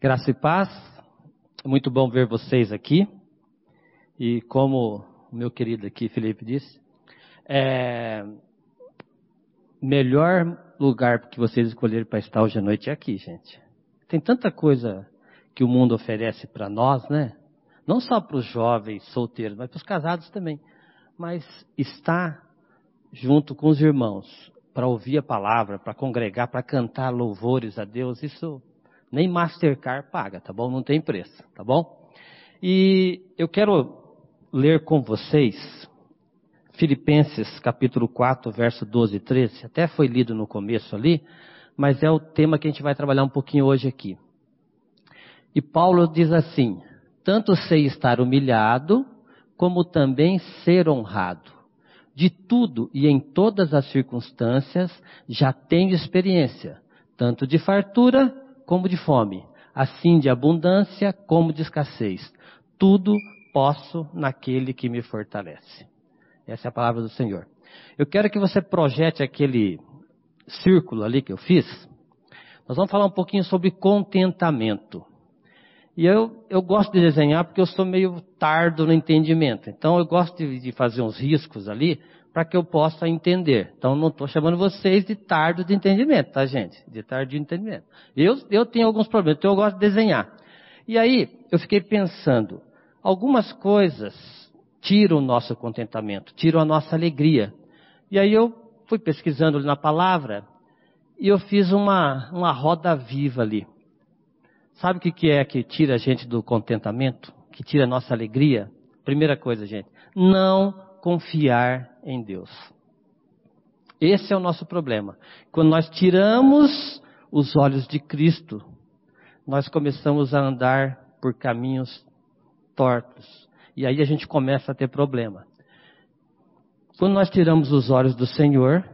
Graça e paz, muito bom ver vocês aqui. E como o meu querido aqui, Felipe, disse, é, melhor lugar que vocês escolheram para estar hoje à noite é aqui, gente. Tem tanta coisa que o mundo oferece para nós, né? Não só para os jovens solteiros, mas para os casados também. Mas estar junto com os irmãos para ouvir a palavra, para congregar, para cantar louvores a Deus, isso nem Mastercard paga, tá bom? Não tem preço, tá bom? E eu quero ler com vocês Filipenses capítulo 4, verso 12 e 13. Até foi lido no começo ali, mas é o tema que a gente vai trabalhar um pouquinho hoje aqui. E Paulo diz assim: Tanto sei estar humilhado, como também ser honrado. De tudo e em todas as circunstâncias já tenho experiência, tanto de fartura como de fome, assim de abundância como de escassez. Tudo posso naquele que me fortalece. Essa é a palavra do Senhor. Eu quero que você projete aquele círculo ali que eu fiz. Nós vamos falar um pouquinho sobre contentamento. E eu, eu gosto de desenhar porque eu sou meio tardo no entendimento. Então eu gosto de, de fazer uns riscos ali para que eu possa entender. Então não estou chamando vocês de tardo de entendimento, tá gente? De tardo de entendimento. Eu, eu tenho alguns problemas, então eu gosto de desenhar. E aí eu fiquei pensando, algumas coisas tiram o nosso contentamento, tiram a nossa alegria. E aí eu fui pesquisando na palavra e eu fiz uma, uma roda viva ali. Sabe o que, que é que tira a gente do contentamento? Que tira a nossa alegria? Primeira coisa, gente, não confiar em Deus. Esse é o nosso problema. Quando nós tiramos os olhos de Cristo, nós começamos a andar por caminhos tortos. E aí a gente começa a ter problema. Quando nós tiramos os olhos do Senhor,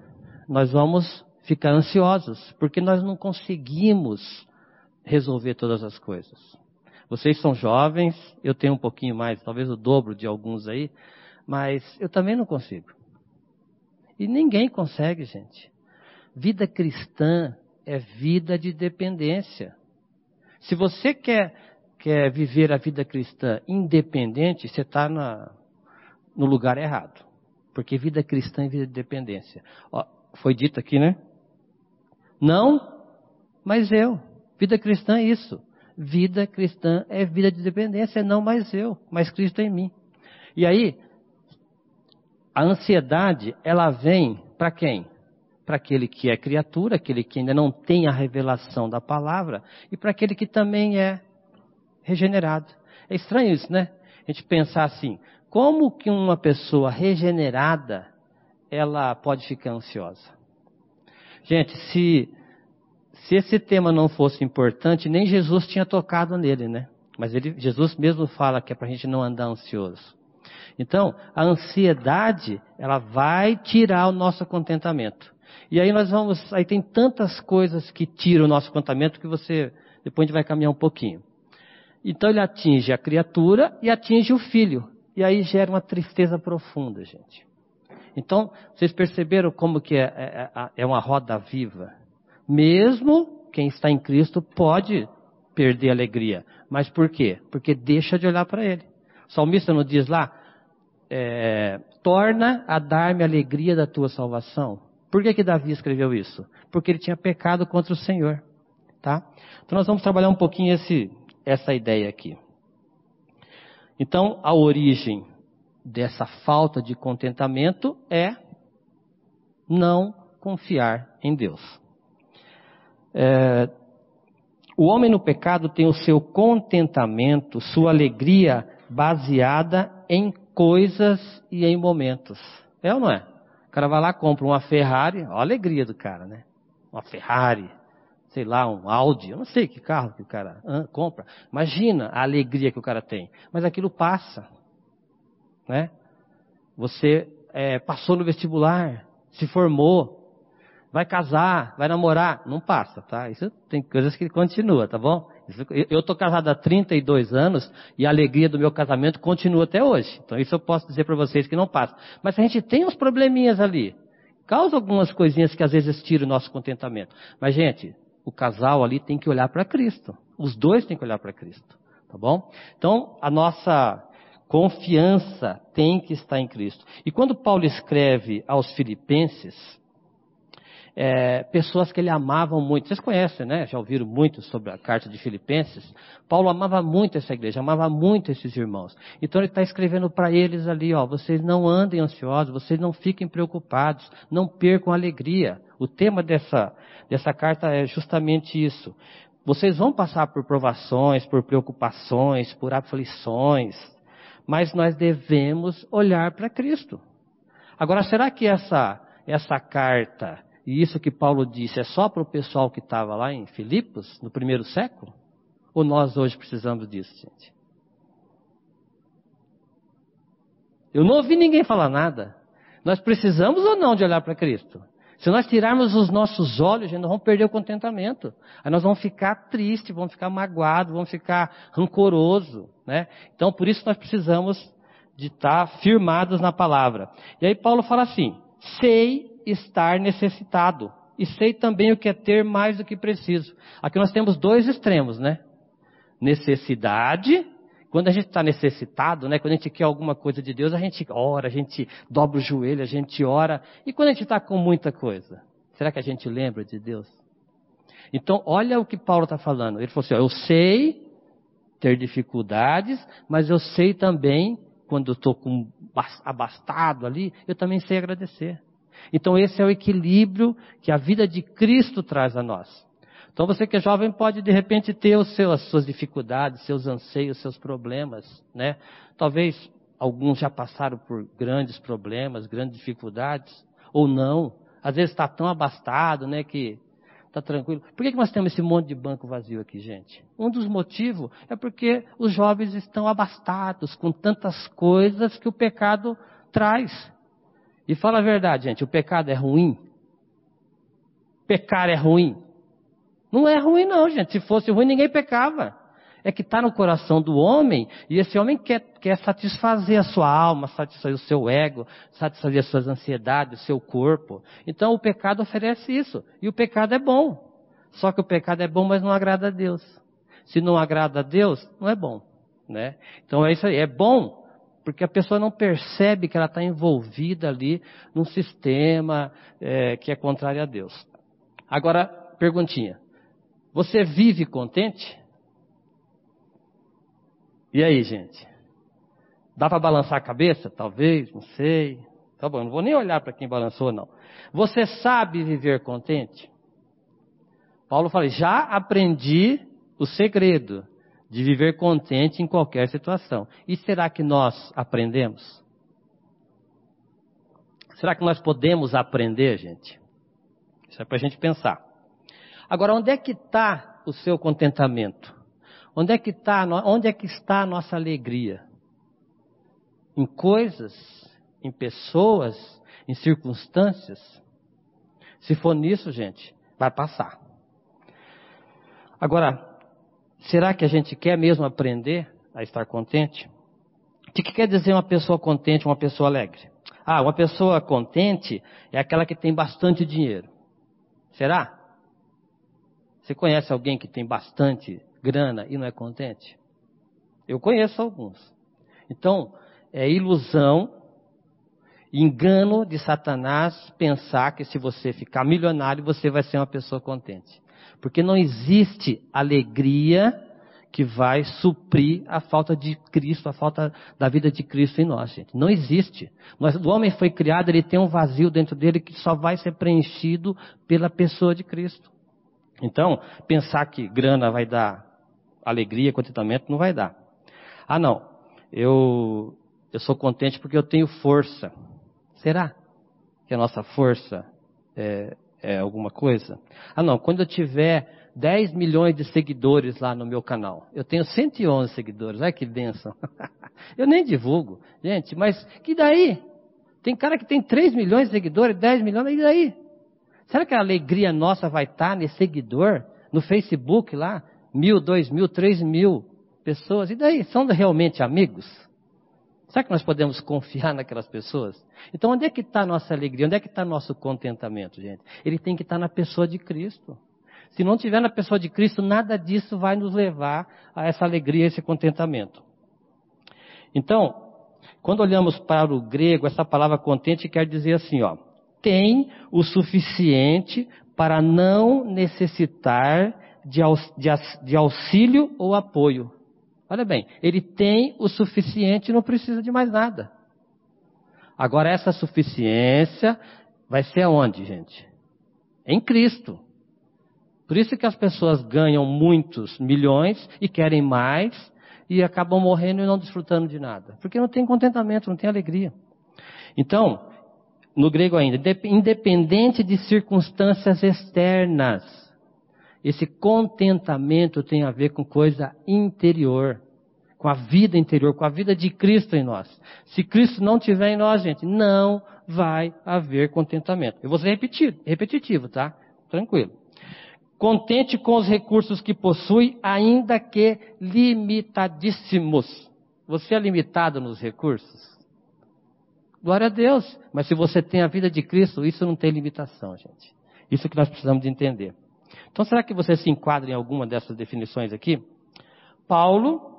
nós vamos ficar ansiosos, porque nós não conseguimos resolver todas as coisas. Vocês são jovens, eu tenho um pouquinho mais, talvez o dobro de alguns aí, mas eu também não consigo. E ninguém consegue, gente. Vida cristã é vida de dependência. Se você quer, quer viver a vida cristã independente, você está no lugar errado. Porque vida cristã é vida de dependência. Ó, foi dito aqui, né? Não, mas eu. Vida cristã é isso. Vida cristã é vida de dependência, não mais eu, mas Cristo em mim. E aí, a ansiedade, ela vem para quem? Para aquele que é criatura, aquele que ainda não tem a revelação da palavra, e para aquele que também é regenerado. É estranho isso, né? A gente pensar assim, como que uma pessoa regenerada, ela pode ficar ansiosa? Gente, se, se esse tema não fosse importante, nem Jesus tinha tocado nele, né? Mas ele, Jesus mesmo fala que é para a gente não andar ansioso. Então, a ansiedade, ela vai tirar o nosso contentamento. E aí nós vamos, aí tem tantas coisas que tiram o nosso contentamento que você, depois a gente vai caminhar um pouquinho. Então ele atinge a criatura e atinge o filho. E aí gera uma tristeza profunda, gente. Então, vocês perceberam como que é, é, é, é uma roda viva? Mesmo quem está em Cristo pode perder a alegria. Mas por quê? Porque deixa de olhar para Ele. Salmista não diz lá, é, torna a dar-me a alegria da tua salvação. Por que, que Davi escreveu isso? Porque ele tinha pecado contra o Senhor. Tá? Então nós vamos trabalhar um pouquinho esse, essa ideia aqui. Então, a origem dessa falta de contentamento é não confiar em Deus. É, o homem no pecado tem o seu contentamento, sua alegria baseada em coisas e em momentos. É ou não é? O cara vai lá, compra uma Ferrari, ó a alegria do cara, né? Uma Ferrari, sei lá, um Audi, eu não sei que carro que o cara compra. Imagina a alegria que o cara tem. Mas aquilo passa, né? Você é, passou no vestibular, se formou, vai casar, vai namorar, não passa, tá? Isso tem coisas que continua, tá bom? Eu estou casado há 32 anos e a alegria do meu casamento continua até hoje. Então isso eu posso dizer para vocês que não passa. Mas a gente tem uns probleminhas ali. Causa algumas coisinhas que às vezes tiram o nosso contentamento. Mas, gente, o casal ali tem que olhar para Cristo. Os dois têm que olhar para Cristo, tá bom? Então, a nossa confiança tem que estar em Cristo. E quando Paulo escreve aos Filipenses, é, pessoas que ele amava muito. Vocês conhecem, né? Já ouviram muito sobre a carta de Filipenses. Paulo amava muito essa igreja, amava muito esses irmãos. Então ele está escrevendo para eles ali, ó, vocês não andem ansiosos, vocês não fiquem preocupados, não percam a alegria. O tema dessa, dessa carta é justamente isso. Vocês vão passar por provações, por preocupações, por aflições, mas nós devemos olhar para Cristo. Agora, será que essa, essa carta e isso que Paulo disse é só para o pessoal que estava lá em Filipos, no primeiro século? Ou nós hoje precisamos disso, gente? Eu não ouvi ninguém falar nada. Nós precisamos ou não de olhar para Cristo? Se nós tirarmos os nossos olhos, gente, nós vamos perder o contentamento. Aí nós vamos ficar tristes, vamos ficar magoados, vamos ficar rancoroso, né? Então, por isso nós precisamos de estar firmados na palavra. E aí Paulo fala assim: sei estar necessitado. E sei também o que é ter mais do que preciso. Aqui nós temos dois extremos, né? Necessidade. Quando a gente está necessitado, né? Quando a gente quer alguma coisa de Deus, a gente ora, a gente dobra o joelho, a gente ora. E quando a gente está com muita coisa? Será que a gente lembra de Deus? Então, olha o que Paulo está falando. Ele falou assim: ó, eu sei ter dificuldades, mas eu sei também, quando estou abastado ali, eu também sei agradecer. Então esse é o equilíbrio que a vida de Cristo traz a nós. Então você que é jovem pode de repente ter os seus, as suas dificuldades, seus anseios, seus problemas, né? Talvez alguns já passaram por grandes problemas, grandes dificuldades, ou não. Às vezes está tão abastado, né, que está tranquilo. Por que, que nós temos esse monte de banco vazio aqui, gente? Um dos motivos é porque os jovens estão abastados com tantas coisas que o pecado traz. E fala a verdade, gente, o pecado é ruim? Pecar é ruim? Não é ruim não, gente. Se fosse ruim, ninguém pecava. É que está no coração do homem, e esse homem quer, quer satisfazer a sua alma, satisfazer o seu ego, satisfazer as suas ansiedades, o seu corpo. Então o pecado oferece isso. E o pecado é bom. Só que o pecado é bom, mas não agrada a Deus. Se não agrada a Deus, não é bom. Né? Então é isso aí. É bom, porque a pessoa não percebe que ela está envolvida ali num sistema é, que é contrário a Deus. Agora, perguntinha: você vive contente? E aí, gente? Dá para balançar a cabeça? Talvez, não sei. Tá bom, não vou nem olhar para quem balançou, não. Você sabe viver contente? Paulo fala: já aprendi o segredo de viver contente em qualquer situação. E será que nós aprendemos? Será que nós podemos aprender, gente? Isso é para a gente pensar. Agora, onde é que está o seu contentamento? Onde é que está, onde é que está a nossa alegria? Em coisas, em pessoas, em circunstâncias? Se for nisso, gente, vai passar. Agora, Será que a gente quer mesmo aprender a estar contente? O que, quer dizer uma pessoa contente, uma pessoa alegre? Ah, uma pessoa contente é aquela que tem bastante dinheiro. Será? Você conhece alguém que tem bastante grana e não é contente? Eu conheço alguns. Então, é ilusão, engano de Satanás pensar que se você ficar milionário, você vai ser uma pessoa contente. Porque não existe alegria que vai suprir a falta de Cristo, a falta da vida de Cristo em nós, gente. Não existe. Nós, o homem foi criado, ele tem um vazio dentro dele que só vai ser preenchido pela pessoa de Cristo. Então, pensar que grana vai dar alegria, contentamento, não vai dar. Ah, não. Eu, eu sou contente porque eu tenho força. Será que a nossa força é, é, alguma coisa? Ah, não, quando eu tiver 10 milhões de seguidores lá no meu canal, eu tenho 111 seguidores, olha que benção. eu nem divulgo, gente, mas que daí? Tem cara que tem 3 milhões de seguidores, 10 milhões, e daí? Será que a alegria nossa vai estar nesse seguidor, no Facebook lá, mil, dois mil, três mil pessoas, e daí? São realmente amigos? Será que nós podemos confiar naquelas pessoas? Então, onde é que está a nossa alegria? Onde é que está nosso contentamento, gente? Ele tem que estar na pessoa de Cristo. Se não tiver na pessoa de Cristo, nada disso vai nos levar a essa alegria, a esse contentamento. Então, quando olhamos para o grego, essa palavra contente quer dizer assim, ó, tem o suficiente para não necessitar de, de auxílio ou apoio. Olha bem, ele tem o suficiente e não precisa de mais nada. Agora, essa suficiência vai ser aonde, gente? Em Cristo. Por isso que as pessoas ganham muitos milhões e querem mais e acabam morrendo e não desfrutando de nada. Porque não tem contentamento, não tem alegria. Então, no grego ainda, independente de circunstâncias externas, esse contentamento tem a ver com coisa interior, com a vida interior, com a vida de Cristo em nós. Se Cristo não tiver em nós, gente, não vai haver contentamento. Eu vou ser repetido, repetitivo, tá? Tranquilo contente com os recursos que possui, ainda que limitadíssimos. Você é limitado nos recursos? Glória a Deus. Mas se você tem a vida de Cristo, isso não tem limitação, gente. Isso que nós precisamos de entender. Então, será que você se enquadra em alguma dessas definições aqui? Paulo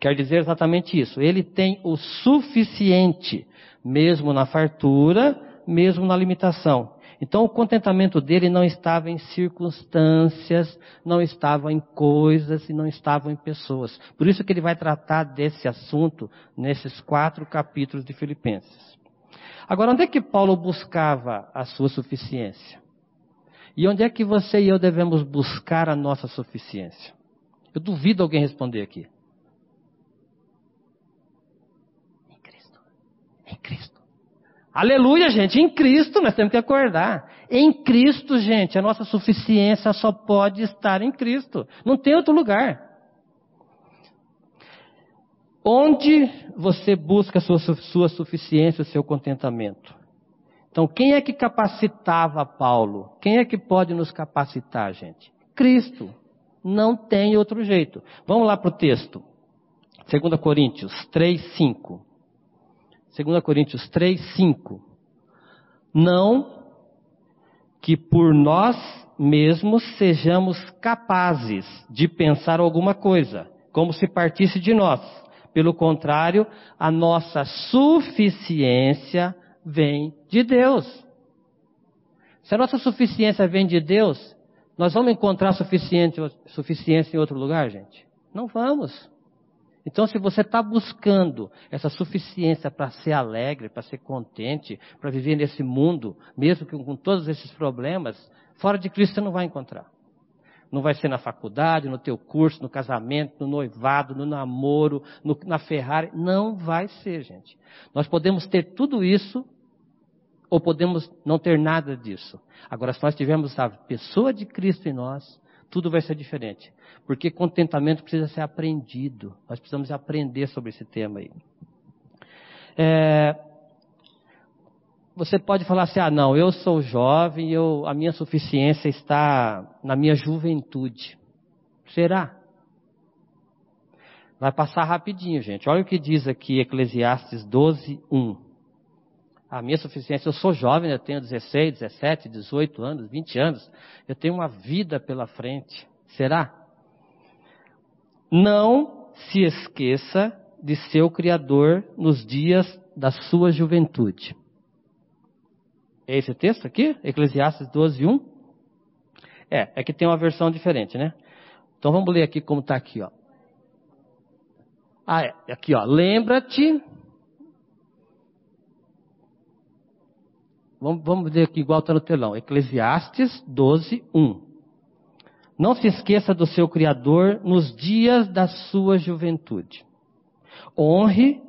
quer dizer exatamente isso. Ele tem o suficiente, mesmo na fartura, mesmo na limitação. Então o contentamento dele não estava em circunstâncias, não estava em coisas e não estava em pessoas. Por isso que ele vai tratar desse assunto nesses quatro capítulos de Filipenses. Agora, onde é que Paulo buscava a sua suficiência? E onde é que você e eu devemos buscar a nossa suficiência? Eu duvido alguém responder aqui. Em Cristo. Em Cristo. Aleluia, gente. Em Cristo nós temos que acordar. Em Cristo, gente, a nossa suficiência só pode estar em Cristo. Não tem outro lugar. Onde você busca a sua, sua suficiência, o seu contentamento? Então, quem é que capacitava Paulo? Quem é que pode nos capacitar, gente? Cristo. Não tem outro jeito. Vamos lá para o texto. 2 Coríntios 3, 5. 2 Coríntios 3, 5. Não que por nós mesmos sejamos capazes de pensar alguma coisa, como se partisse de nós. Pelo contrário, a nossa suficiência vem de Deus. Se a nossa suficiência vem de Deus, nós vamos encontrar suficiência em outro lugar, gente? Não vamos. Então, se você está buscando essa suficiência para ser alegre, para ser contente, para viver nesse mundo, mesmo com todos esses problemas, fora de Cristo você não vai encontrar. Não vai ser na faculdade, no teu curso, no casamento, no noivado, no namoro, no, na Ferrari. Não vai ser, gente. Nós podemos ter tudo isso ou podemos não ter nada disso. Agora, se nós tivermos a pessoa de Cristo em nós, tudo vai ser diferente. Porque contentamento precisa ser aprendido. Nós precisamos aprender sobre esse tema aí. É, você pode falar assim: ah, não, eu sou jovem, eu, a minha suficiência está na minha juventude. Será? Vai passar rapidinho, gente. Olha o que diz aqui Eclesiastes 12, 1. A minha suficiência, eu sou jovem, eu tenho 16, 17, 18 anos, 20 anos. Eu tenho uma vida pela frente. Será? Não se esqueça de seu Criador nos dias da sua juventude. É esse texto aqui? Eclesiastes 12, 1? É, é que tem uma versão diferente, né? Então vamos ler aqui como está aqui, ó. Ah, é. Aqui, ó. Lembra-te. Vamos, vamos ver aqui igual está no telão. Eclesiastes 12, 1. Não se esqueça do seu Criador nos dias da sua juventude. Honre,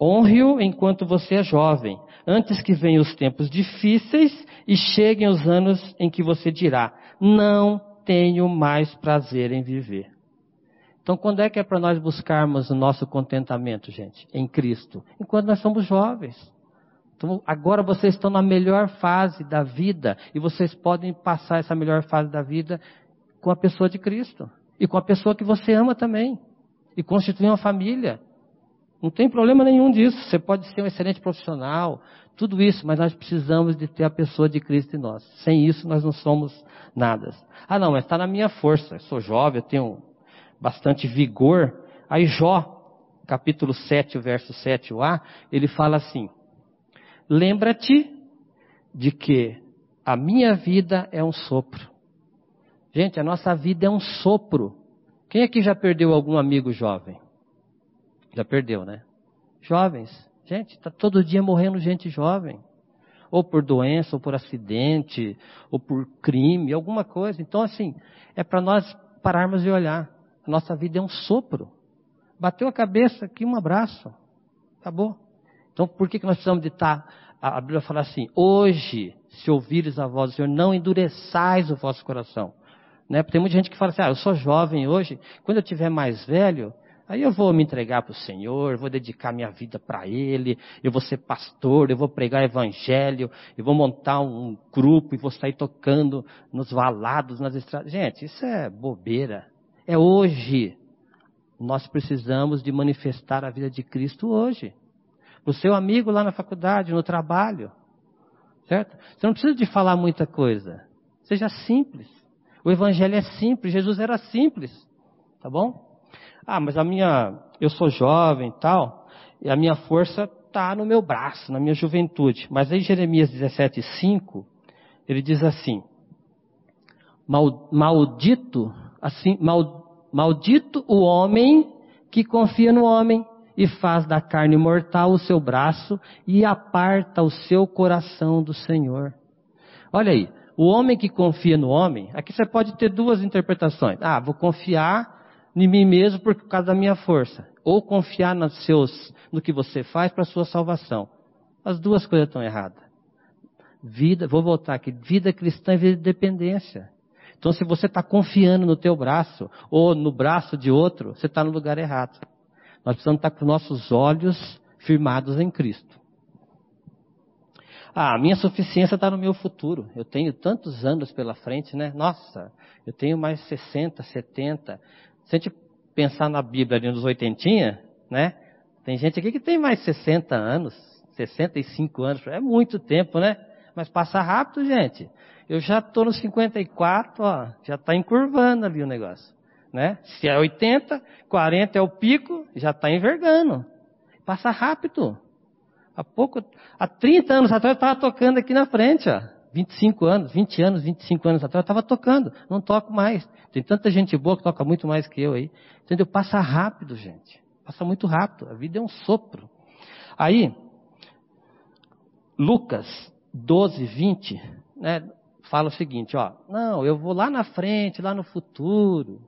honre-o enquanto você é jovem, antes que venham os tempos difíceis e cheguem os anos em que você dirá: Não tenho mais prazer em viver. Então, quando é que é para nós buscarmos o nosso contentamento, gente? Em Cristo. Enquanto nós somos jovens. Então, agora vocês estão na melhor fase da vida e vocês podem passar essa melhor fase da vida com a pessoa de Cristo. E com a pessoa que você ama também. E constituir uma família. Não tem problema nenhum disso. Você pode ser um excelente profissional, tudo isso, mas nós precisamos de ter a pessoa de Cristo em nós. Sem isso, nós não somos nada. Ah, não, mas está na minha força. Eu sou jovem, eu tenho bastante vigor. Aí Jó, capítulo 7, verso 7a, ele fala assim: Lembra-te de que a minha vida é um sopro. Gente, a nossa vida é um sopro. Quem aqui já perdeu algum amigo jovem? Já perdeu, né? Jovens. Gente, está todo dia morrendo gente jovem. Ou por doença, ou por acidente, ou por crime, alguma coisa. Então, assim, é para nós pararmos e olhar. A nossa vida é um sopro. Bateu a cabeça aqui, um abraço. Acabou. Então, por que, que nós precisamos de estar? Tá, a Bíblia fala assim: hoje, se ouvires a voz do Senhor, não endureçais o vosso coração. Né? Porque tem muita gente que fala assim: ah, eu sou jovem hoje, quando eu tiver mais velho, aí eu vou me entregar para o Senhor, vou dedicar minha vida para Ele, eu vou ser pastor, eu vou pregar evangelho, eu vou montar um grupo e vou sair tocando nos valados, nas estradas. Gente, isso é bobeira. É hoje. Nós precisamos de manifestar a vida de Cristo hoje. O seu amigo lá na faculdade, no trabalho. Certo? Você não precisa de falar muita coisa. Seja simples. O evangelho é simples, Jesus era simples. Tá bom? Ah, mas a minha, eu sou jovem tal, e a minha força está no meu braço, na minha juventude. Mas aí Jeremias 17:5, ele diz assim: Maldito, assim, mal, Maldito o homem que confia no homem e faz da carne mortal o seu braço e aparta o seu coração do Senhor. Olha aí, o homem que confia no homem, aqui você pode ter duas interpretações. Ah, vou confiar em mim mesmo por causa da minha força, ou confiar nos seus, no que você faz para sua salvação. As duas coisas estão erradas. Vida, vou voltar aqui, vida cristã e vida de dependência. Então, se você está confiando no teu braço ou no braço de outro, você está no lugar errado. Nós precisamos estar com nossos olhos firmados em Cristo. Ah, a minha suficiência está no meu futuro. Eu tenho tantos anos pela frente, né? Nossa, eu tenho mais 60, 70. Se a gente pensar na Bíblia ali nos oitentinha, né? Tem gente aqui que tem mais 60 anos, 65 anos. É muito tempo, né? Mas passa rápido, gente. Eu já estou no 54, ó, já está encurvando ali o negócio. Né? Se é 80, 40 é o pico, já está envergando. Passa rápido. Há pouco, há 30 anos atrás eu estava tocando aqui na frente, ó. 25 anos, 20 anos, 25 anos atrás eu estava tocando. Não toco mais. Tem tanta gente boa que toca muito mais que eu aí. Entendeu? Passa rápido, gente. Passa muito rápido. A vida é um sopro. Aí, Lucas 12, 20, né? fala o seguinte, ó, não, eu vou lá na frente, lá no futuro.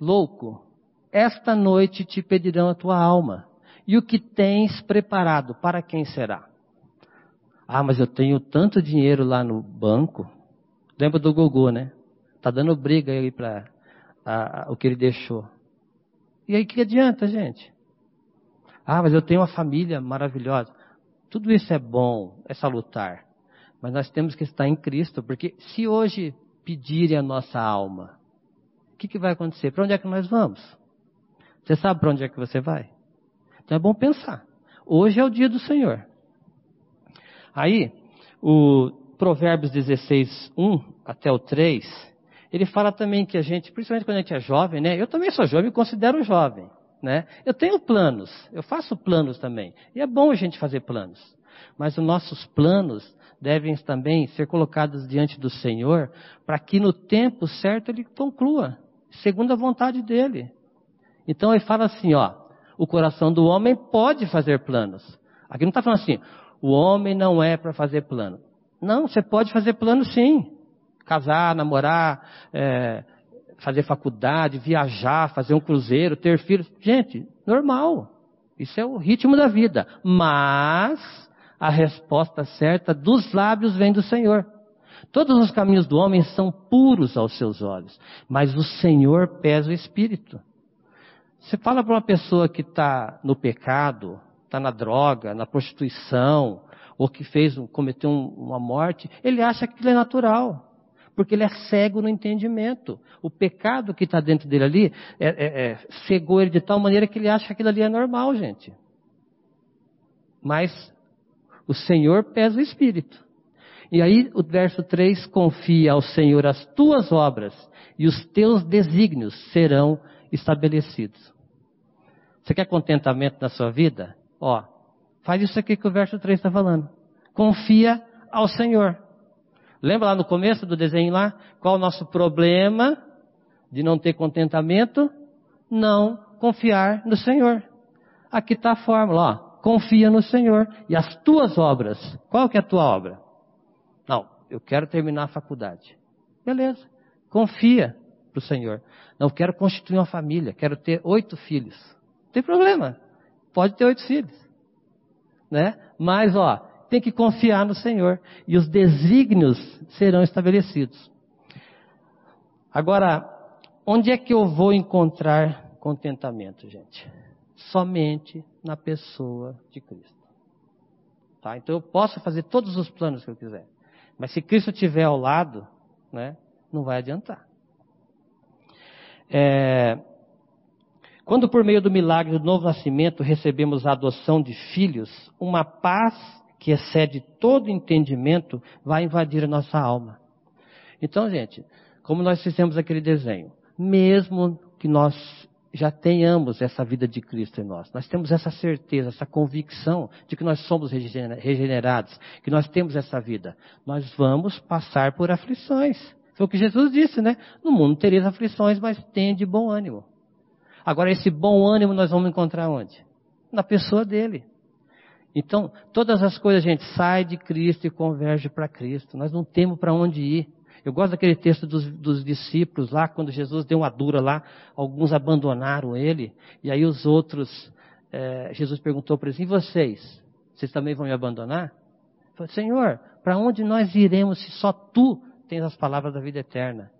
Louco, esta noite te pedirão a tua alma. E o que tens preparado, para quem será? Ah, mas eu tenho tanto dinheiro lá no banco. Lembra do Gogô, né? Tá dando briga aí para o que ele deixou. E aí que adianta, gente? Ah, mas eu tenho uma família maravilhosa. Tudo isso é bom, é salutar. Mas nós temos que estar em Cristo, porque se hoje pedirem a nossa alma, que, que vai acontecer? Para onde é que nós vamos? Você sabe para onde é que você vai? Então é bom pensar. Hoje é o dia do Senhor. Aí, o Provérbios 16, 1 até o 3, ele fala também que a gente, principalmente quando a gente é jovem, né? Eu também sou jovem, me considero jovem, né? Eu tenho planos, eu faço planos também. E é bom a gente fazer planos. Mas os nossos planos devem também ser colocados diante do Senhor, para que no tempo certo ele conclua, segundo a vontade dele. Então ele fala assim, ó, o coração do homem pode fazer planos. Aqui não está falando assim, o homem não é para fazer plano. Não, você pode fazer plano sim. Casar, namorar, é, fazer faculdade, viajar, fazer um cruzeiro, ter filhos. Gente, normal. Isso é o ritmo da vida. Mas a resposta certa dos lábios vem do Senhor. Todos os caminhos do homem são puros aos seus olhos, mas o Senhor pesa o espírito. Você fala para uma pessoa que está no pecado, está na droga, na prostituição, ou que fez, cometeu uma morte, ele acha que aquilo é natural, porque ele é cego no entendimento. O pecado que está dentro dele ali é, é, é, cegou ele de tal maneira que ele acha que aquilo ali é normal, gente. mas o Senhor pesa o espírito. E aí o verso 3, confia ao Senhor as tuas obras e os teus desígnios serão estabelecidos. Você quer contentamento na sua vida? Ó, faz isso aqui que o verso 3 está falando. Confia ao Senhor. Lembra lá no começo do desenho lá? Qual o nosso problema de não ter contentamento? Não confiar no Senhor. Aqui está a fórmula, ó. Confia no Senhor e as tuas obras. Qual que é a tua obra? Não, eu quero terminar a faculdade. Beleza. Confia para o Senhor. Não, quero constituir uma família. Quero ter oito filhos. Não tem problema. Pode ter oito filhos. Né? Mas, ó, tem que confiar no Senhor. E os desígnios serão estabelecidos. Agora, onde é que eu vou encontrar contentamento, gente? Somente na pessoa de Cristo. Tá? Então eu posso fazer todos os planos que eu quiser. Mas se Cristo estiver ao lado, né, não vai adiantar. É, quando por meio do milagre do novo nascimento recebemos a adoção de filhos, uma paz que excede todo entendimento vai invadir a nossa alma. Então, gente, como nós fizemos aquele desenho, mesmo que nós já tenhamos essa vida de Cristo em nós. Nós temos essa certeza, essa convicção de que nós somos regenerados, que nós temos essa vida. Nós vamos passar por aflições. Foi o que Jesus disse, né? No mundo tereis aflições, mas tenha de bom ânimo. Agora, esse bom ânimo nós vamos encontrar onde? Na pessoa dele. Então, todas as coisas, a gente sai de Cristo e converge para Cristo. Nós não temos para onde ir. Eu gosto daquele texto dos, dos, discípulos lá, quando Jesus deu uma dura lá, alguns abandonaram ele, e aí os outros, é, Jesus perguntou para eles, e vocês? Vocês também vão me abandonar? Falei, Senhor, para onde nós iremos se só Tu tens as palavras da vida eterna?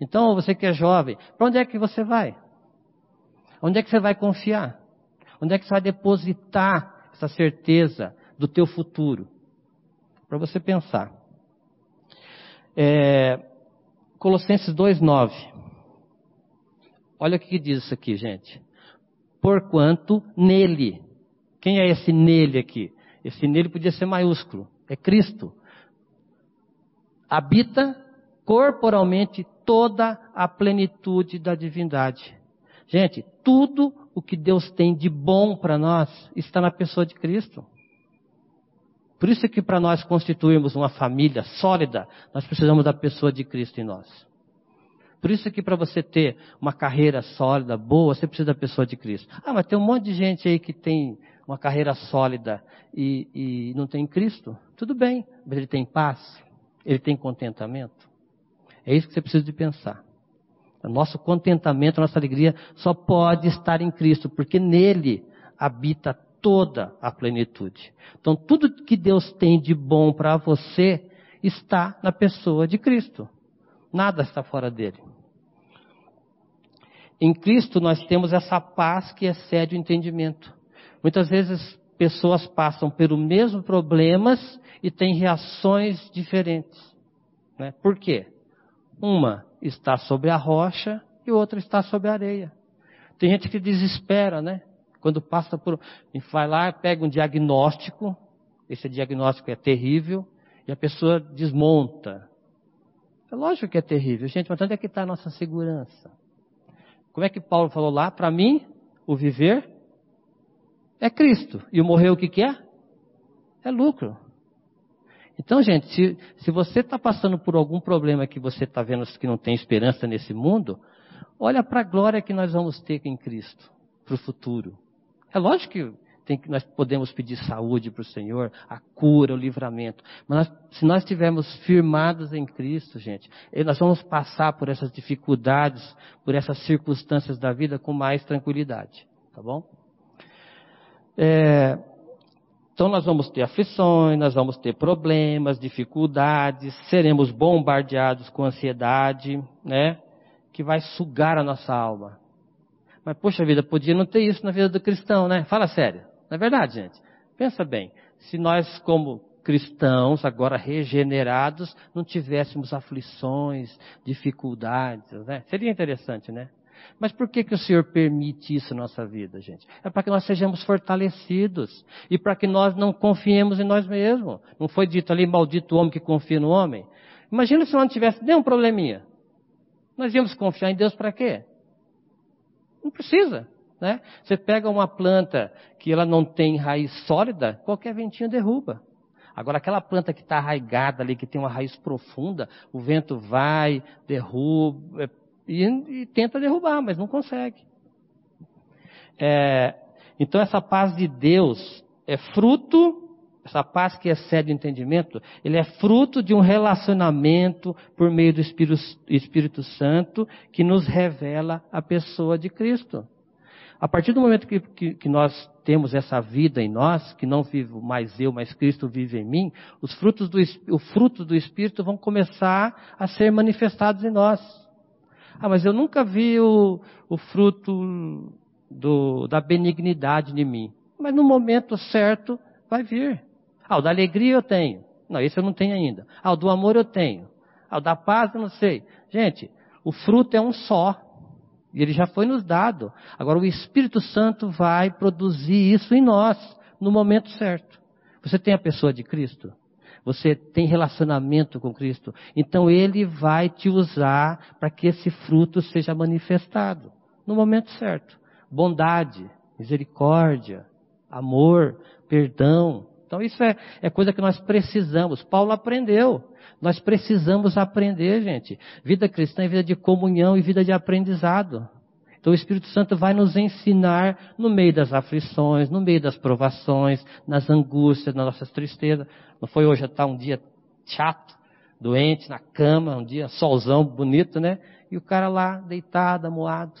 Então, você que é jovem, para onde é que você vai? Onde é que você vai confiar? Onde é que você vai depositar essa certeza do teu futuro? Para você pensar. É, Colossenses 2,9. Olha o que diz isso aqui, gente. Porquanto nele. Quem é esse nele aqui? Esse nele podia ser maiúsculo. É Cristo. Habita corporalmente toda a plenitude da divindade. Gente, tudo o que Deus tem de bom para nós está na pessoa de Cristo. Por isso é que para nós constituirmos uma família sólida, nós precisamos da pessoa de Cristo em nós. Por isso é que para você ter uma carreira sólida, boa, você precisa da pessoa de Cristo. Ah, mas tem um monte de gente aí que tem uma carreira sólida e, e não tem Cristo. Tudo bem, mas ele tem paz, ele tem contentamento. É isso que você precisa de pensar. O nosso contentamento, a nossa alegria só pode estar em Cristo, porque nele habita toda a plenitude. Então, tudo que Deus tem de bom para você está na pessoa de Cristo. Nada está fora dele. Em Cristo nós temos essa paz que excede o entendimento. Muitas vezes pessoas passam pelos mesmos problemas e têm reações diferentes. Né? Por quê? Uma está sobre a rocha e outra está sobre a areia. Tem gente que desespera, né? Quando passa por. Vai lá, pega um diagnóstico, esse diagnóstico é terrível, e a pessoa desmonta. É lógico que é terrível, gente, mas onde é que está a nossa segurança? Como é que Paulo falou lá? Para mim, o viver é Cristo. E o morrer o que, que é? É lucro. Então, gente, se, se você está passando por algum problema que você está vendo que não tem esperança nesse mundo, olha para a glória que nós vamos ter em Cristo, para o futuro. É lógico que, tem, nós podemos pedir saúde para o Senhor, a cura, o livramento. Mas nós, se nós estivermos firmados em Cristo, gente, nós vamos passar por essas dificuldades, por essas circunstâncias da vida com mais tranquilidade. Tá bom? É, então nós vamos ter aflições, nós vamos ter problemas, dificuldades, seremos bombardeados com ansiedade, né? Que vai sugar a nossa alma. Mas, poxa vida, podia não ter isso na vida do cristão, né? Fala sério. Não é verdade, gente? Pensa bem. Se nós, como cristãos, agora regenerados, não tivéssemos aflições, dificuldades, né? Seria interessante, né? Mas por que, que o Senhor permite isso na nossa vida, gente? É para que nós sejamos fortalecidos e para que nós não confiemos em nós mesmos. Não foi dito ali, maldito homem que confia no homem? Imagina se nós não tivesse nenhum probleminha. Nós íamos confiar em Deus para quê? Não precisa. Né? Você pega uma planta que ela não tem raiz sólida, qualquer ventinho derruba. Agora, aquela planta que está arraigada ali, que tem uma raiz profunda, o vento vai, derruba, e, e tenta derrubar, mas não consegue. É, então, essa paz de Deus é fruto, essa paz que excede o entendimento, ele é fruto de um relacionamento por meio do Espírito, Espírito Santo que nos revela a pessoa de Cristo. A partir do momento que, que, que, nós temos essa vida em nós, que não vivo mais eu, mas Cristo vive em mim, os frutos do, o fruto do Espírito vão começar a ser manifestados em nós. Ah, mas eu nunca vi o, o fruto do, da benignidade em mim. Mas no momento certo vai vir. Ah, o da alegria eu tenho. Não, esse eu não tenho ainda. Ah, o do amor eu tenho. Ah, o da paz eu não sei. Gente, o fruto é um só. E ele já foi nos dado. Agora o Espírito Santo vai produzir isso em nós, no momento certo. Você tem a pessoa de Cristo? Você tem relacionamento com Cristo? Então ele vai te usar para que esse fruto seja manifestado no momento certo. Bondade, misericórdia, amor, perdão. Então isso é, é coisa que nós precisamos. Paulo aprendeu. Nós precisamos aprender, gente. Vida cristã é vida de comunhão e vida de aprendizado. Então o Espírito Santo vai nos ensinar no meio das aflições, no meio das provações, nas angústias, nas nossas tristezas. Não foi hoje estar um dia chato, doente, na cama, um dia solzão bonito, né? E o cara lá deitado, amoado.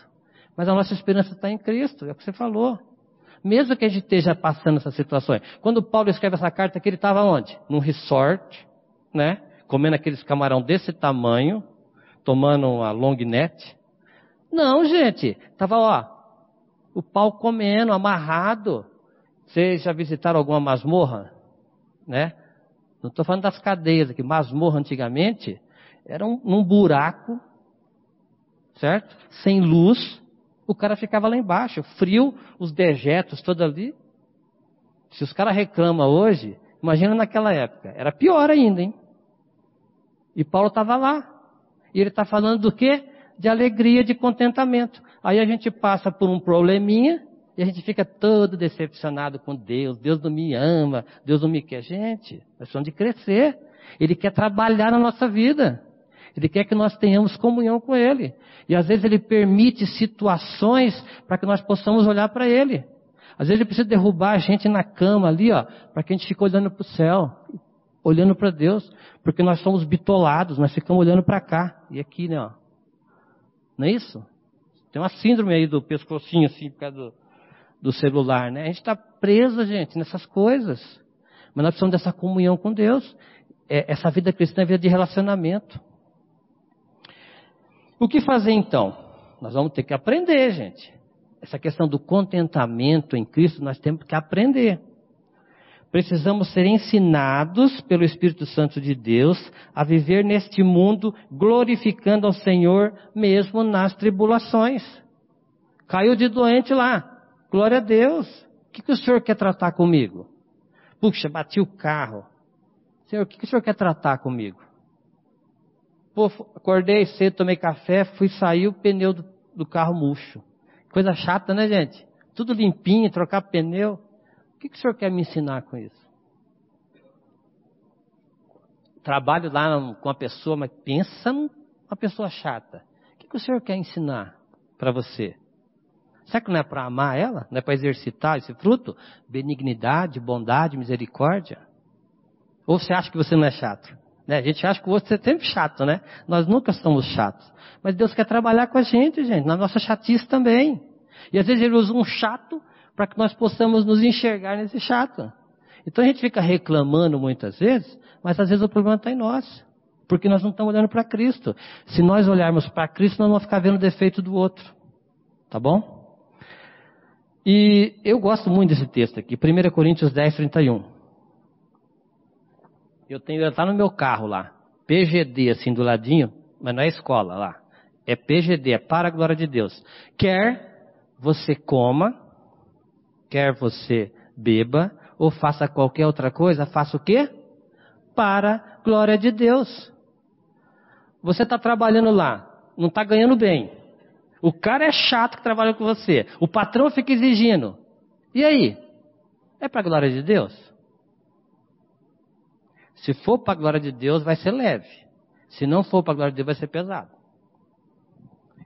Mas a nossa esperança está em Cristo, é o que você falou. Mesmo que a gente esteja passando essas situações. Quando Paulo escreve essa carta aqui, ele estava onde? Num resort, né? comendo aqueles camarão desse tamanho, tomando uma long net. Não, gente, tava ó, o pau comendo, amarrado. Vocês já visitaram alguma masmorra? Né? Não estou falando das cadeias aqui. Masmorra antigamente era um, um buraco, certo? Sem luz. O cara ficava lá embaixo, frio, os dejetos todos ali. Se os caras reclamam hoje, imagina naquela época. Era pior ainda, hein? E Paulo estava lá. E ele está falando do quê? De alegria, de contentamento. Aí a gente passa por um probleminha e a gente fica todo decepcionado com Deus. Deus não me ama, Deus não me quer. Gente, nós precisamos de crescer. Ele quer trabalhar na nossa vida. Ele quer que nós tenhamos comunhão com Ele. E às vezes Ele permite situações para que nós possamos olhar para Ele. Às vezes Ele precisa derrubar a gente na cama ali, ó, para que a gente fique olhando para o céu olhando para Deus, porque nós somos bitolados, nós ficamos olhando para cá e aqui, né? Ó. Não é isso? Tem uma síndrome aí do pescocinho assim por causa do, do celular, né? A gente está preso, gente, nessas coisas. Mas nós precisamos dessa comunhão com Deus. É, essa vida cristã é vida de relacionamento. O que fazer então? Nós vamos ter que aprender, gente. Essa questão do contentamento em Cristo, nós temos que aprender precisamos ser ensinados pelo Espírito Santo de Deus a viver neste mundo glorificando ao Senhor mesmo nas tribulações. Caiu de doente lá. Glória a Deus. O que, que o Senhor quer tratar comigo? Puxa, bati o carro. Senhor, o que, que o Senhor quer tratar comigo? Pô, acordei cedo, tomei café, fui sair o pneu do, do carro murcho. Coisa chata, né, gente? Tudo limpinho, trocar pneu. O que, que o senhor quer me ensinar com isso? Trabalho lá com uma pessoa, mas pensa numa pessoa chata. O que, que o senhor quer ensinar para você? Será que não é para amar ela? Não é para exercitar esse fruto? Benignidade, bondade, misericórdia? Ou você acha que você não é chato? Né? A gente acha que você é sempre chato, né? Nós nunca somos chatos. Mas Deus quer trabalhar com a gente, gente, na nossa chatice também. E às vezes ele usa um chato para que nós possamos nos enxergar nesse chato. Então a gente fica reclamando muitas vezes, mas às vezes o problema está em nós. Porque nós não estamos olhando para Cristo. Se nós olharmos para Cristo, nós vamos ficar vendo o defeito do outro. Tá bom? E eu gosto muito desse texto aqui, 1 Coríntios 10, 31. Eu tenho, está no meu carro lá, PGD assim do ladinho, mas não é escola lá. É PGD, é para a glória de Deus. Quer você coma, quer você beba, ou faça qualquer outra coisa, faça o quê? Para a glória de Deus. Você está trabalhando lá, não está ganhando bem. O cara é chato que trabalha com você. O patrão fica exigindo. E aí? É para a glória de Deus? Se for para a glória de Deus, vai ser leve. Se não for para a glória de Deus, vai ser pesado.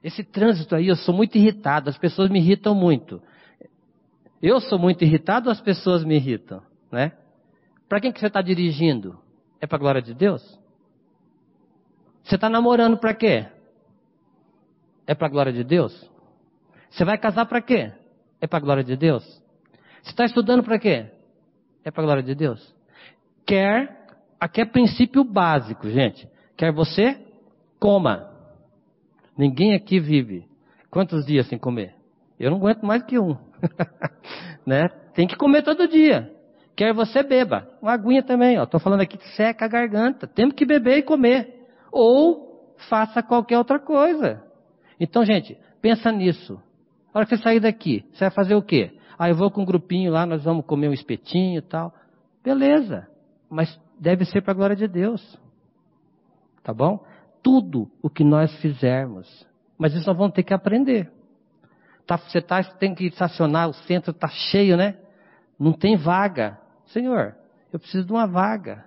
Esse trânsito aí, eu sou muito irritado. As pessoas me irritam muito. Eu sou muito irritado, as pessoas me irritam, né? Para quem que você está dirigindo? É para a glória de Deus? Você está namorando para quê? É para a glória de Deus? Você vai casar para quê? É para a glória de Deus? Você está estudando para quê? É para a glória de Deus? Quer, aqui é princípio básico, gente. Quer você, coma. Ninguém aqui vive. Quantos dias sem comer? Eu não aguento mais que um. né? Tem que comer todo dia. Quer você beba. Uma aguinha também, ó. Tô falando aqui que seca a garganta. Temos que beber e comer. Ou faça qualquer outra coisa. Então, gente, pensa nisso. A hora que você sair daqui, você vai fazer o quê? Ah, eu vou com um grupinho lá, nós vamos comer um espetinho e tal. Beleza. Mas deve ser para a glória de Deus. Tá bom? Tudo o que nós fizermos. Mas isso nós vamos ter que aprender. Tá, você tá, tem que estacionar, o centro está cheio, né? Não tem vaga. Senhor, eu preciso de uma vaga.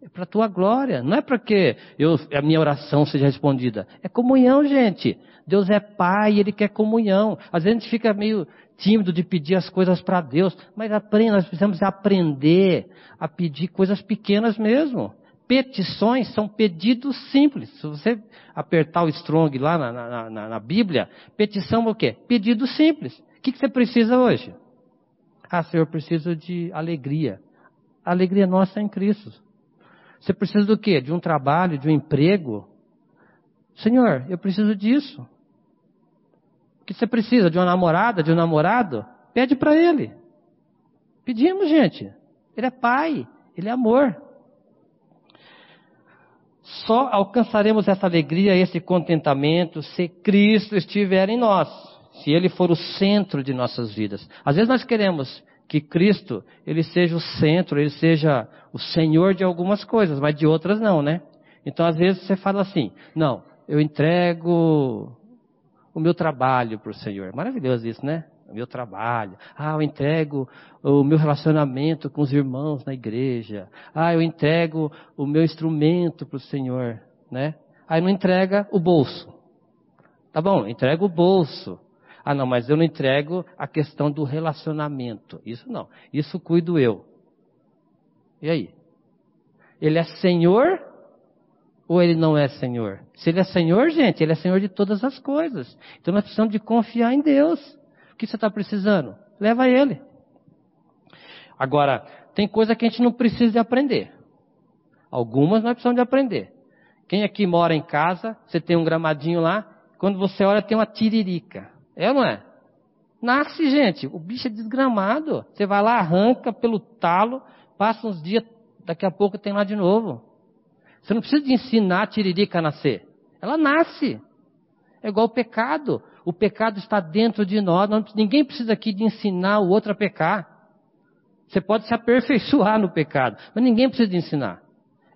É para a tua glória. Não é para que eu, a minha oração seja respondida. É comunhão, gente. Deus é Pai, Ele quer comunhão. Às vezes a gente fica meio tímido de pedir as coisas para Deus. Mas aprenda, nós precisamos aprender a pedir coisas pequenas mesmo. Petições são pedidos simples. Se você apertar o strong lá na, na, na, na Bíblia, petição é o quê? Pedido simples. O que, que você precisa hoje? Ah, Senhor, eu preciso de alegria. A alegria nossa é em Cristo. Você precisa do quê? De um trabalho, de um emprego? Senhor, eu preciso disso. Que você precisa? De uma namorada, de um namorado? Pede para Ele. Pedimos, gente. Ele é Pai, Ele é amor. Só alcançaremos essa alegria, esse contentamento, se Cristo estiver em nós, se Ele for o centro de nossas vidas. Às vezes nós queremos que Cristo, Ele seja o centro, Ele seja o Senhor de algumas coisas, mas de outras não, né? Então às vezes você fala assim, não, eu entrego o meu trabalho para o Senhor. Maravilhoso isso, né? o meu trabalho. Ah, eu entrego o meu relacionamento com os irmãos na igreja. Ah, eu entrego o meu instrumento para o Senhor, né? Aí não entrega o bolso. Tá bom, entrega o bolso. Ah, não, mas eu não entrego a questão do relacionamento. Isso não. Isso cuido eu. E aí? Ele é Senhor ou ele não é Senhor? Se ele é Senhor, gente, ele é Senhor de todas as coisas. Então nós precisamos de confiar em Deus que você está precisando? Leva ele. Agora, tem coisa que a gente não precisa de aprender. Algumas nós precisamos de aprender. Quem aqui mora em casa, você tem um gramadinho lá, quando você olha tem uma tiririca. É ou não é? Nasce, gente. O bicho é desgramado. Você vai lá, arranca pelo talo, passa uns dias, daqui a pouco tem lá de novo. Você não precisa de ensinar a tiririca a nascer. Ela nasce. É igual o pecado. O pecado está dentro de nós. ninguém precisa aqui de ensinar o outro a pecar. Você pode se aperfeiçoar no pecado, mas ninguém precisa de ensinar.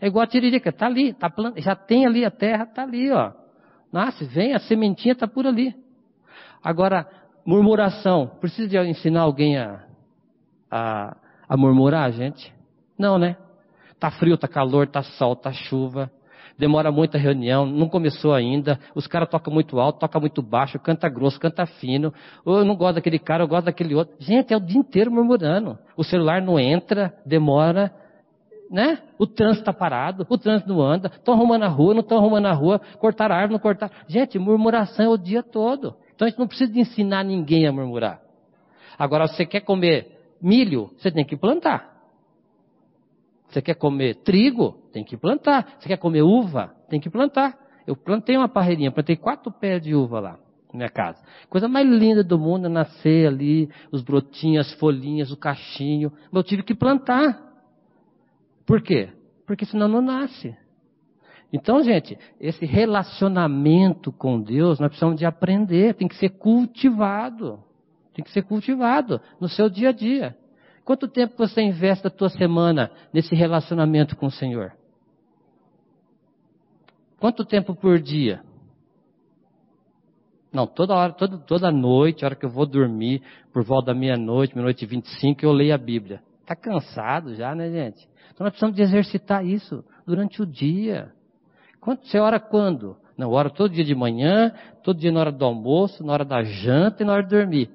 É igual a tiririca, está ali, tá plant... já tem ali a terra, está ali, ó. Nasce, vem, a sementinha está por ali. Agora, murmuração, precisa de ensinar alguém a, a, a murmurar, gente? Não, né? Tá frio, tá calor, tá sol, tá chuva demora muita reunião, não começou ainda, os caras tocam muito alto, tocam muito baixo, canta grosso, canta fino, ou eu não gosto daquele cara, eu gosto daquele outro. Gente, é o dia inteiro murmurando. O celular não entra, demora, né? O trânsito está parado, o trânsito não anda, estão arrumando a rua, não estão arrumando a rua, cortaram a árvore, não cortaram. Gente, murmuração é o dia todo. Então a gente não precisa ensinar ninguém a murmurar. Agora, se você quer comer milho, você tem que plantar. Você quer comer trigo? Tem que plantar. Você quer comer uva? Tem que plantar. Eu plantei uma parreirinha, plantei quatro pés de uva lá na minha casa. Coisa mais linda do mundo é nascer ali, os brotinhos, as folhinhas, o cachinho. Mas eu tive que plantar. Por quê? Porque senão não nasce. Então, gente, esse relacionamento com Deus, nós precisamos de aprender, tem que ser cultivado. Tem que ser cultivado no seu dia a dia. Quanto tempo você investe da tua semana nesse relacionamento com o Senhor? Quanto tempo por dia? Não, toda hora, toda, toda noite, a hora que eu vou dormir, por volta da meia-noite, meia-noite e vinte e cinco, eu leio a Bíblia. Está cansado já, né, gente? Então nós precisamos de exercitar isso durante o dia. Quanto, você ora quando? Não, ora todo dia de manhã, todo dia na hora do almoço, na hora da janta e na hora de dormir.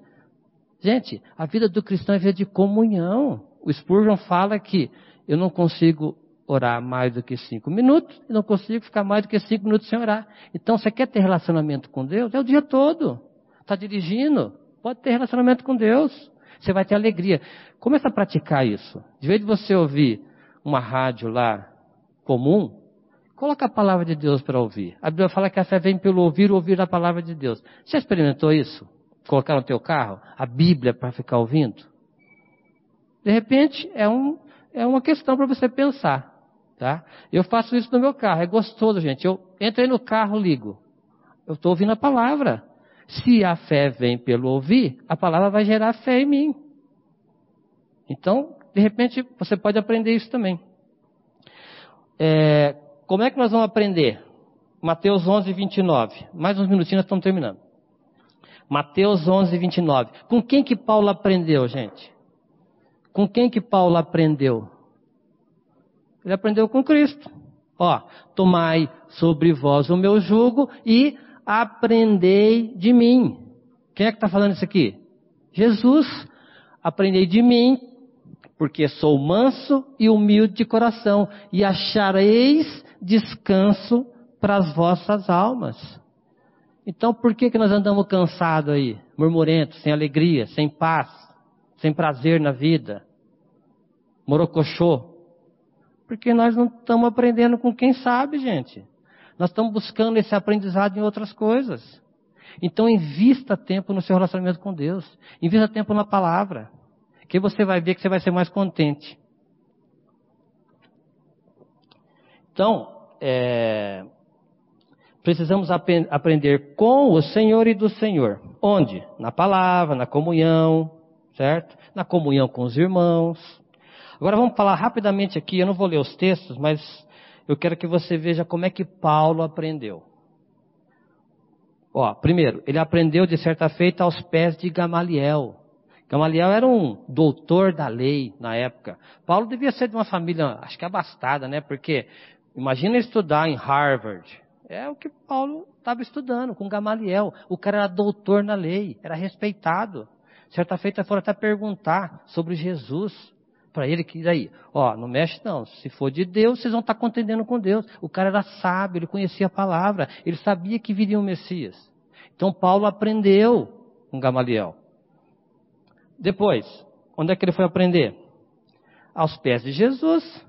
Gente, a vida do cristão é vida de comunhão. O Spurgeon fala que eu não consigo orar mais do que cinco minutos e não consigo ficar mais do que cinco minutos sem orar. Então, você quer ter relacionamento com Deus? É o dia todo. Está dirigindo? Pode ter relacionamento com Deus. Você vai ter alegria. Começa a praticar isso. De vez de você ouvir uma rádio lá comum, coloca a palavra de Deus para ouvir. A Bíblia fala que a fé vem pelo ouvir, ouvir a palavra de Deus. Já experimentou isso? Colocar no teu carro a Bíblia para ficar ouvindo? De repente, é, um, é uma questão para você pensar. Tá? Eu faço isso no meu carro, é gostoso, gente. Eu entrei no carro, ligo. Eu estou ouvindo a palavra. Se a fé vem pelo ouvir, a palavra vai gerar fé em mim. Então, de repente, você pode aprender isso também. É, como é que nós vamos aprender? Mateus 11, 29. Mais uns minutinhos, nós estamos terminando. Mateus 11, 29. Com quem que Paulo aprendeu, gente? Com quem que Paulo aprendeu? Ele aprendeu com Cristo. Ó, tomai sobre vós o meu jugo e aprendei de mim. Quem é que está falando isso aqui? Jesus. Aprendei de mim, porque sou manso e humilde de coração, e achareis descanso para as vossas almas. Então, por que, que nós andamos cansados aí, murmurentos, sem alegria, sem paz, sem prazer na vida? Morocochô, porque nós não estamos aprendendo com quem sabe, gente. Nós estamos buscando esse aprendizado em outras coisas. Então, invista tempo no seu relacionamento com Deus. Invista tempo na palavra. Que você vai ver que você vai ser mais contente. Então, é, precisamos ap aprender com o Senhor e do Senhor. Onde? Na palavra, na comunhão, certo? Na comunhão com os irmãos. Agora vamos falar rapidamente aqui, eu não vou ler os textos, mas eu quero que você veja como é que Paulo aprendeu. Ó, primeiro, ele aprendeu de certa feita aos pés de Gamaliel. Gamaliel era um doutor da lei na época. Paulo devia ser de uma família, acho que abastada, né? Porque imagina estudar em Harvard. É o que Paulo estava estudando com Gamaliel. O cara era doutor na lei, era respeitado. Certa feita foram até perguntar sobre Jesus para ele que daí, ó, não mexe não. Se for de Deus, vocês vão estar contendendo com Deus. O cara era sábio, ele conhecia a palavra, ele sabia que viria um Messias. Então Paulo aprendeu com Gamaliel. Depois, onde é que ele foi aprender? Aos pés de Jesus.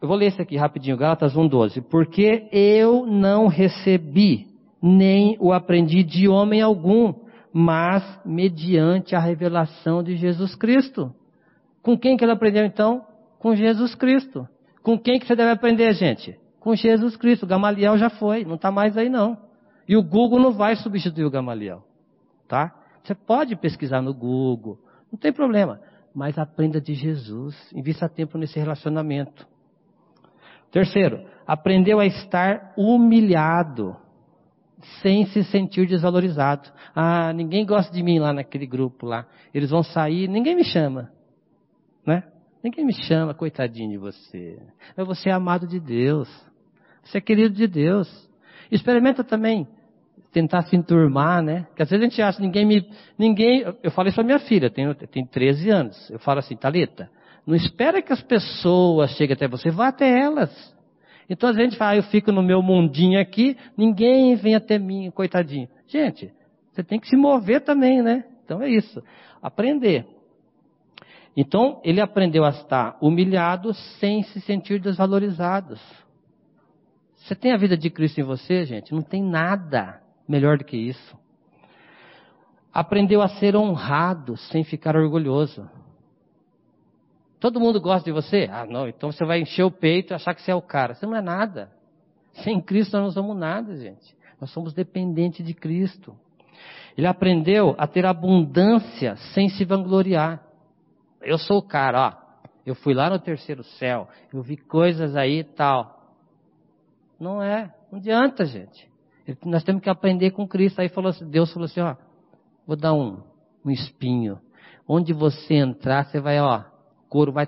Eu vou ler esse aqui rapidinho, Gálatas 1:12. Porque eu não recebi nem o aprendi de homem algum, mas mediante a revelação de Jesus Cristo. Com quem que ele aprendeu então? Com Jesus Cristo. Com quem que você deve aprender, gente? Com Jesus Cristo. Gamaliel já foi, não está mais aí não. E o Google não vai substituir o Gamaliel. Tá? Você pode pesquisar no Google, não tem problema. Mas aprenda de Jesus. Invista tempo nesse relacionamento. Terceiro, aprendeu a estar humilhado, sem se sentir desvalorizado. Ah, ninguém gosta de mim lá naquele grupo lá. Eles vão sair, ninguém me chama né? Ninguém me chama, coitadinho de você. Mas você é amado de Deus. Você é querido de Deus. Experimenta também tentar se enturmar, né? Porque às vezes a gente acha, ninguém me. Ninguém. Eu falei isso pra minha filha, tem, tem 13 anos. Eu falo assim, Talita, não espera que as pessoas cheguem até você, vá até elas. Então a gente fala, ah, eu fico no meu mundinho aqui, ninguém vem até mim, coitadinho. Gente, você tem que se mover também, né? Então é isso. Aprender. Então, ele aprendeu a estar humilhado sem se sentir desvalorizado. Você tem a vida de Cristo em você, gente? Não tem nada melhor do que isso. Aprendeu a ser honrado sem ficar orgulhoso. Todo mundo gosta de você? Ah, não, então você vai encher o peito e achar que você é o cara. Você não é nada. Sem Cristo nós não somos nada, gente. Nós somos dependentes de Cristo. Ele aprendeu a ter abundância sem se vangloriar. Eu sou o cara, ó. Eu fui lá no terceiro céu, eu vi coisas aí e tal. Não é, não adianta, gente. Nós temos que aprender com Cristo. Aí falou, Deus falou assim, ó, vou dar um, um espinho. Onde você entrar, você vai, ó, couro vai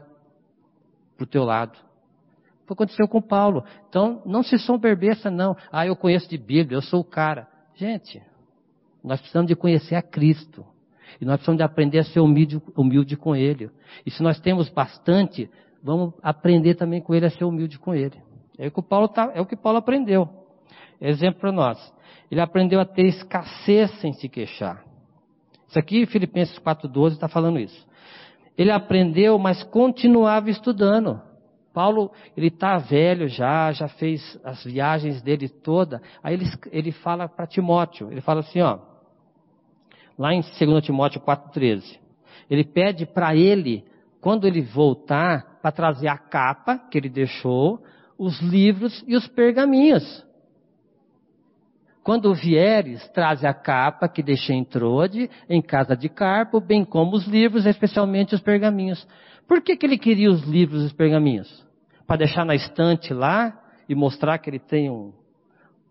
pro teu lado. Foi o que aconteceu com Paulo. Então, não se soberbeça, não. Ah, eu conheço de Bíblia, eu sou o cara. Gente, nós precisamos de conhecer a Cristo. E nós precisamos de aprender a ser humilde, humilde com Ele. E se nós temos bastante, vamos aprender também com Ele a ser humilde com Ele. É o que Paulo, tá, é o que Paulo aprendeu. Exemplo para nós. Ele aprendeu a ter escassez sem se queixar. Isso aqui, Filipenses 4,12 está falando isso. Ele aprendeu, mas continuava estudando. Paulo, ele está velho já, já fez as viagens dele toda. Aí ele, ele fala para Timóteo, ele fala assim, ó, lá em 2 Timóteo 4,13. Ele pede para ele, quando ele voltar, para trazer a capa que ele deixou, os livros e os pergaminhos. Quando vieres, traze a capa que deixei em Trode, em casa de Carpo, bem como os livros, especialmente os pergaminhos. Por que, que ele queria os livros e os pergaminhos? Para deixar na estante lá e mostrar que ele tem um,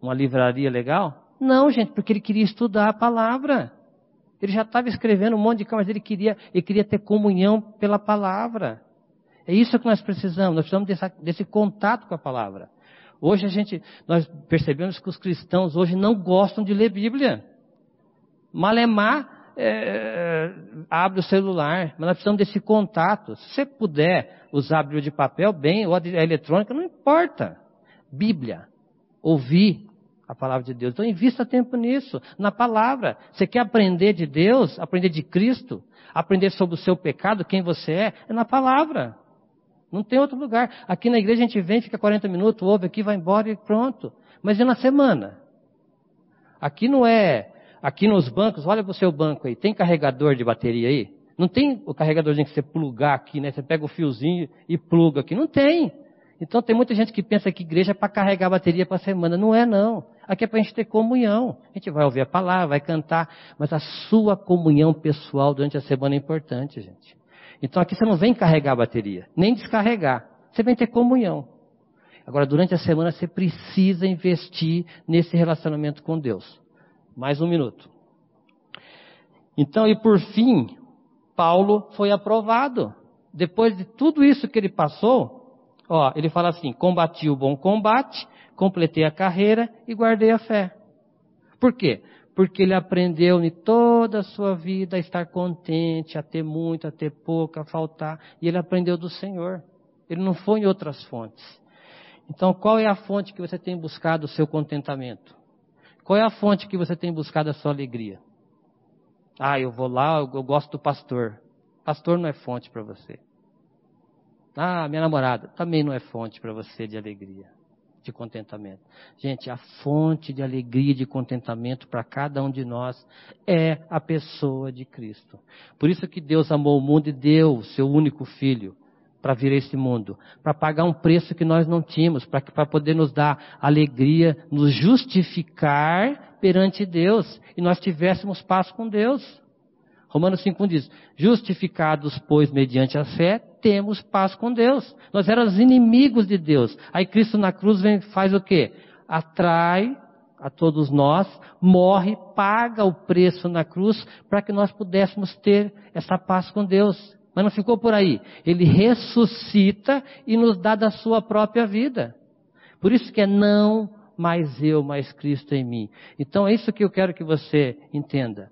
uma livraria legal? Não, gente, porque ele queria estudar a palavra. Ele já estava escrevendo um monte de coisas, mas ele queria, ele queria ter comunhão pela palavra. É isso que nós precisamos, nós precisamos desse contato com a palavra. Hoje a gente, nós percebemos que os cristãos hoje não gostam de ler Bíblia. Malemar é, abre o celular, mas nós precisamos desse contato. Se você puder usar a Bíblia de papel, bem, ou a eletrônica, não importa. Bíblia, ouvir a palavra de Deus. Então invista tempo nisso, na palavra. Você quer aprender de Deus, aprender de Cristo, aprender sobre o seu pecado, quem você é, é na palavra. Não tem outro lugar. Aqui na igreja a gente vem, fica 40 minutos, ouve aqui, vai embora e pronto. Mas e na semana? Aqui não é, aqui nos bancos, olha para o seu banco aí, tem carregador de bateria aí? Não tem o carregadorzinho que você plugar aqui, né? Você pega o fiozinho e pluga aqui. Não tem. Então tem muita gente que pensa que igreja é para carregar a bateria para a semana. Não é não. Aqui é para a gente ter comunhão. A gente vai ouvir a palavra, vai cantar, mas a sua comunhão pessoal durante a semana é importante, gente. Então aqui você não vem carregar a bateria, nem descarregar. Você vem ter comunhão. Agora, durante a semana, você precisa investir nesse relacionamento com Deus. Mais um minuto. Então, e por fim, Paulo foi aprovado. Depois de tudo isso que ele passou, ó, ele fala assim: combati o bom combate, completei a carreira e guardei a fé. Por quê? Porque ele aprendeu em toda a sua vida a estar contente, a ter muito, a ter pouco, a faltar, e ele aprendeu do Senhor. Ele não foi em outras fontes. Então, qual é a fonte que você tem buscado o seu contentamento? Qual é a fonte que você tem buscado a sua alegria? Ah, eu vou lá, eu gosto do pastor. Pastor não é fonte para você. Ah, minha namorada também não é fonte para você de alegria de contentamento. Gente, a fonte de alegria e de contentamento para cada um de nós é a pessoa de Cristo. Por isso que Deus amou o mundo e deu o seu único filho para vir a esse mundo, para pagar um preço que nós não tínhamos, para poder nos dar alegria, nos justificar perante Deus e nós tivéssemos paz com Deus. Romanos 5 diz: Justificados, pois, mediante a fé, temos paz com Deus. Nós éramos inimigos de Deus. Aí Cristo na cruz vem, faz o quê? Atrai a todos nós, morre, paga o preço na cruz para que nós pudéssemos ter essa paz com Deus. Mas não ficou por aí. Ele ressuscita e nos dá da sua própria vida. Por isso que é não mais eu, mais Cristo em mim. Então é isso que eu quero que você entenda.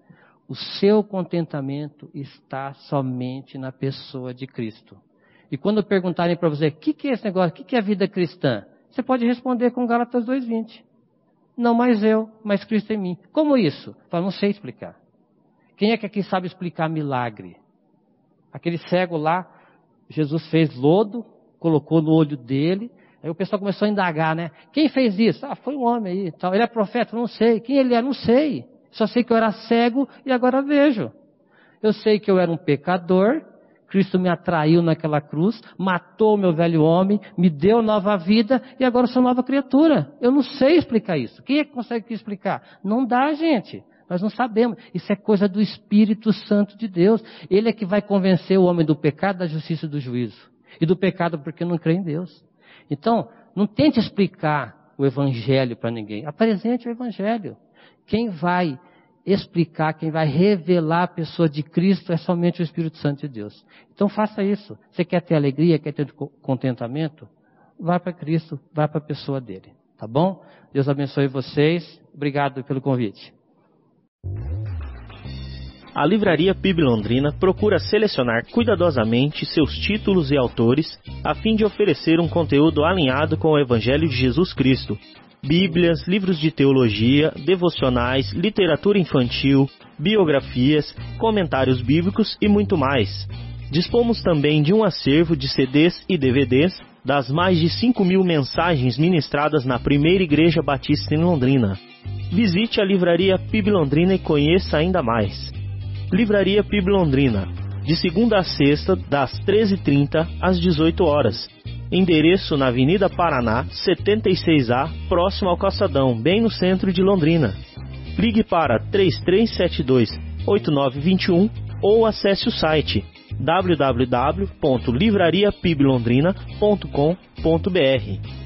O seu contentamento está somente na pessoa de Cristo. E quando perguntarem para você, o que, que, é esse negócio, o que, que é a vida cristã? Você pode responder com Gálatas 2,20. Não mais eu, mas Cristo em mim. Como isso? Eu não sei explicar. Quem é que aqui sabe explicar milagre? Aquele cego lá, Jesus fez lodo, colocou no olho dele, aí o pessoal começou a indagar, né? Quem fez isso? Ah, foi um homem aí. Tal. Ele é profeta? Não sei. Quem ele é? Não sei. Só sei que eu era cego e agora vejo. Eu sei que eu era um pecador, Cristo me atraiu naquela cruz, matou o meu velho homem, me deu nova vida e agora sou nova criatura. Eu não sei explicar isso. Quem é que consegue explicar? Não dá, gente. Nós não sabemos. Isso é coisa do Espírito Santo de Deus. Ele é que vai convencer o homem do pecado, da justiça e do juízo. E do pecado porque não crê em Deus. Então, não tente explicar o Evangelho para ninguém. Apresente o Evangelho. Quem vai explicar, quem vai revelar a pessoa de Cristo é somente o Espírito Santo de Deus. Então faça isso. Você quer ter alegria, quer ter contentamento? Vá para Cristo, vá para a pessoa dele. Tá bom? Deus abençoe vocês. Obrigado pelo convite. A Livraria PIB Londrina procura selecionar cuidadosamente seus títulos e autores a fim de oferecer um conteúdo alinhado com o Evangelho de Jesus Cristo. Bíblias, livros de teologia, devocionais, literatura infantil, biografias, comentários bíblicos e muito mais. Dispomos também de um acervo de CDs e DVDs das mais de 5 mil mensagens ministradas na primeira Igreja Batista em Londrina. Visite a Livraria PIB Londrina e conheça ainda mais. Livraria PIB Londrina, de segunda a sexta, das 13h30 às 18 horas. Endereço na Avenida Paraná, 76A, próximo ao Calçadão, bem no centro de Londrina. Ligue para 3372 8921 ou acesse o site www.livrariapiblondrina.com.br.